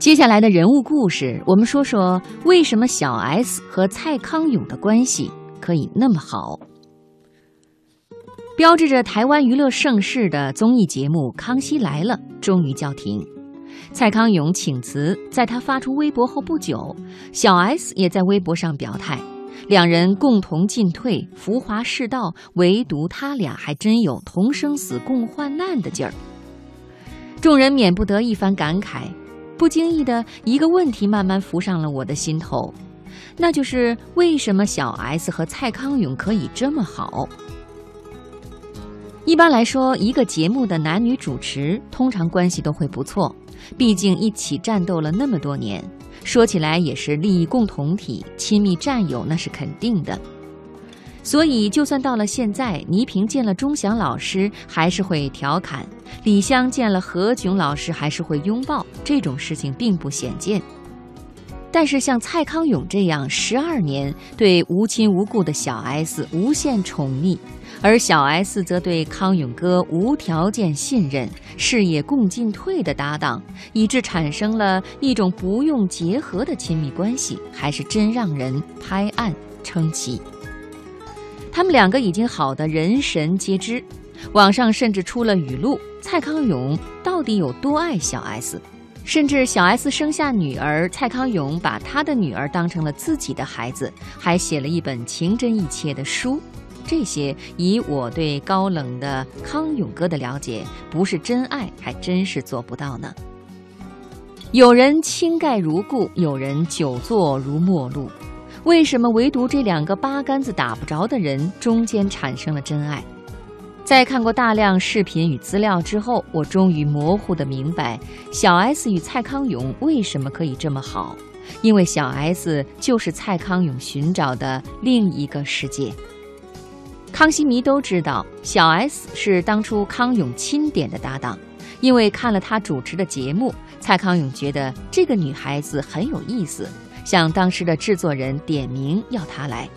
接下来的人物故事，我们说说为什么小 S 和蔡康永的关系可以那么好。标志着台湾娱乐盛世的综艺节目《康熙来了》终于叫停，蔡康永请辞。在他发出微博后不久，小 S 也在微博上表态，两人共同进退，浮华世道，唯独他俩还真有同生死共患难的劲儿。众人免不得一番感慨，不经意的一个问题慢慢浮上了我的心头，那就是为什么小 S 和蔡康永可以这么好？一般来说，一个节目的男女主持通常关系都会不错，毕竟一起战斗了那么多年，说起来也是利益共同体、亲密战友，那是肯定的。所以，就算到了现在，倪萍见了钟祥老师还是会调侃，李湘见了何炅老师还是会拥抱，这种事情并不鲜见。但是，像蔡康永这样十二年对无亲无故的小 S 无限宠溺。而小 S 则对康永哥无条件信任，事业共进退的搭档，以致产生了一种不用结合的亲密关系，还是真让人拍案称奇。他们两个已经好的人神皆知，网上甚至出了语录：蔡康永到底有多爱小 S？甚至小 S 生下女儿，蔡康永把他的女儿当成了自己的孩子，还写了一本情真意切的书。这些以我对高冷的康永哥的了解，不是真爱，还真是做不到呢。有人倾盖如故，有人久坐如陌路，为什么唯独这两个八竿子打不着的人中间产生了真爱？在看过大量视频与资料之后，我终于模糊的明白，小 S 与蔡康永为什么可以这么好，因为小 S 就是蔡康永寻找的另一个世界。康熙迷都知道，小 S 是当初康永钦点的搭档，因为看了他主持的节目，蔡康永觉得这个女孩子很有意思，向当时的制作人点名要她来。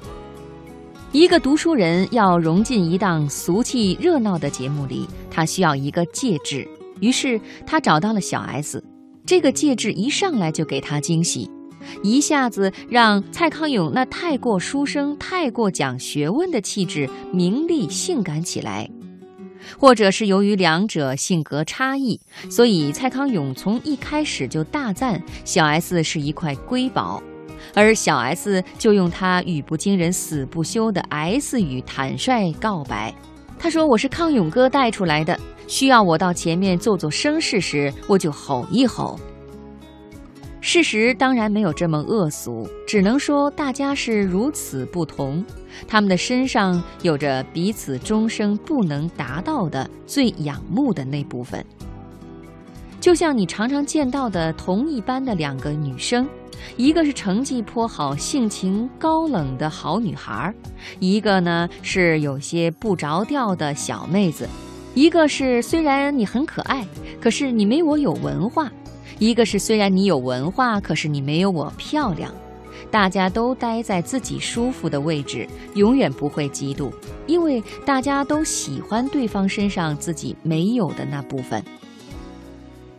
一个读书人要融进一档俗气热闹的节目里，他需要一个介质，于是他找到了小 S，这个介质一上来就给他惊喜。一下子让蔡康永那太过书生、太过讲学问的气质明丽性感起来，或者是由于两者性格差异，所以蔡康永从一开始就大赞小 S 是一块瑰宝，而小 S 就用他语不惊人死不休的 S 语坦率告白。他说：“我是康永哥带出来的，需要我到前面做做声势时，我就吼一吼。”事实当然没有这么恶俗，只能说大家是如此不同，他们的身上有着彼此终生不能达到的最仰慕的那部分。就像你常常见到的同一班的两个女生，一个是成绩颇好、性情高冷的好女孩，一个呢是有些不着调的小妹子，一个是虽然你很可爱，可是你没我有文化。一个是虽然你有文化，可是你没有我漂亮。大家都待在自己舒服的位置，永远不会嫉妒，因为大家都喜欢对方身上自己没有的那部分。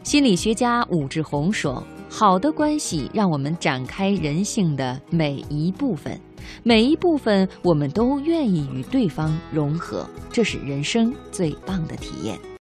心理学家武志红说：“好的关系让我们展开人性的每一部分，每一部分我们都愿意与对方融合，这是人生最棒的体验。”